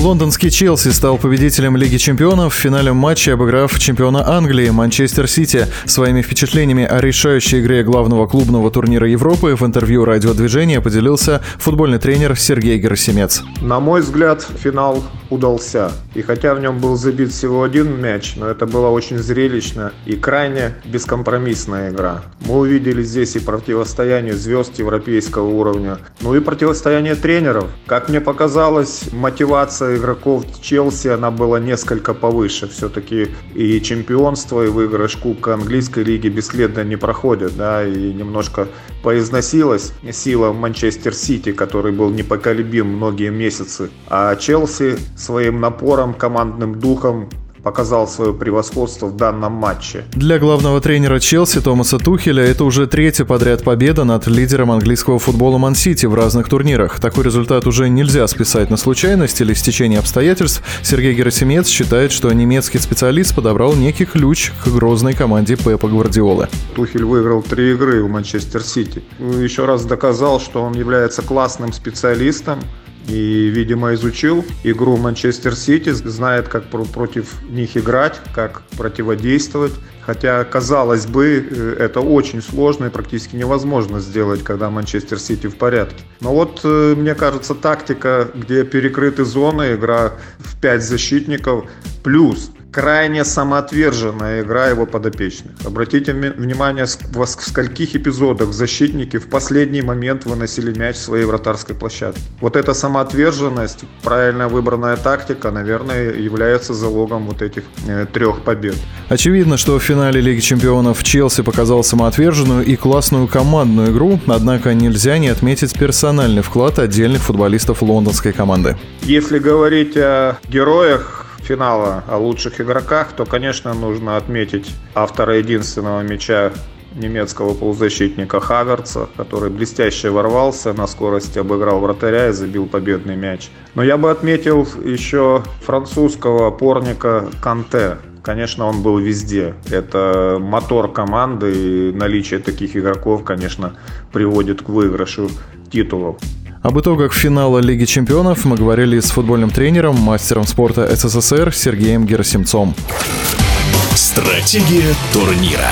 Лондонский Челси стал победителем Лиги чемпионов в финале матча, обыграв чемпиона Англии Манчестер Сити. Своими впечатлениями о решающей игре главного клубного турнира Европы в интервью радиодвижения поделился футбольный тренер Сергей Герасимец. На мой взгляд, финал удался. И хотя в нем был забит всего один мяч, но это была очень зрелищная и крайне бескомпромиссная игра. Мы увидели здесь и противостояние звезд европейского уровня, ну и противостояние тренеров. Как мне показалось, мотивация игроков Челси, она была несколько повыше. Все-таки и чемпионство, и выигрыш Кубка английской лиги бесследно не проходят, да, и немножко поизносилась сила Манчестер Сити, который был непоколебим многие месяцы. А Челси своим напором, командным духом показал свое превосходство в данном матче. Для главного тренера Челси Томаса Тухеля это уже третья подряд победа над лидером английского футбола Ман-Сити в разных турнирах. Такой результат уже нельзя списать на случайность или стечение обстоятельств. Сергей Герасимец считает, что немецкий специалист подобрал некий ключ к грозной команде Пепа Гвардиолы. Тухель выиграл три игры у Манчестер Сити. Еще раз доказал, что он является классным специалистом, и, видимо, изучил игру Манчестер Сити, знает, как против них играть, как противодействовать. Хотя, казалось бы, э, это очень сложно и практически невозможно сделать, когда Манчестер Сити в порядке. Но вот, э, мне кажется, тактика, где перекрыты зоны, игра в 5 защитников, плюс крайне самоотверженная игра его подопечных. Обратите внимание, в скольких эпизодах защитники в последний момент выносили мяч в своей вратарской площадке. Вот эта самоотверженность, правильно выбранная тактика, наверное, является залогом вот этих э, трех побед. Очевидно, что в финале Лиги Чемпионов Челси показал самоотверженную и классную командную игру, однако нельзя не отметить персональный вклад отдельных футболистов лондонской команды. Если говорить о героях финала о лучших игроках, то, конечно, нужно отметить автора единственного мяча немецкого полузащитника Хаверца, который блестяще ворвался, на скорости обыграл вратаря и забил победный мяч. Но я бы отметил еще французского опорника Канте. Конечно, он был везде. Это мотор команды, и наличие таких игроков, конечно, приводит к выигрышу титулов. Об итогах финала Лиги чемпионов мы говорили с футбольным тренером, мастером спорта СССР Сергеем Герасимцом. Стратегия турнира.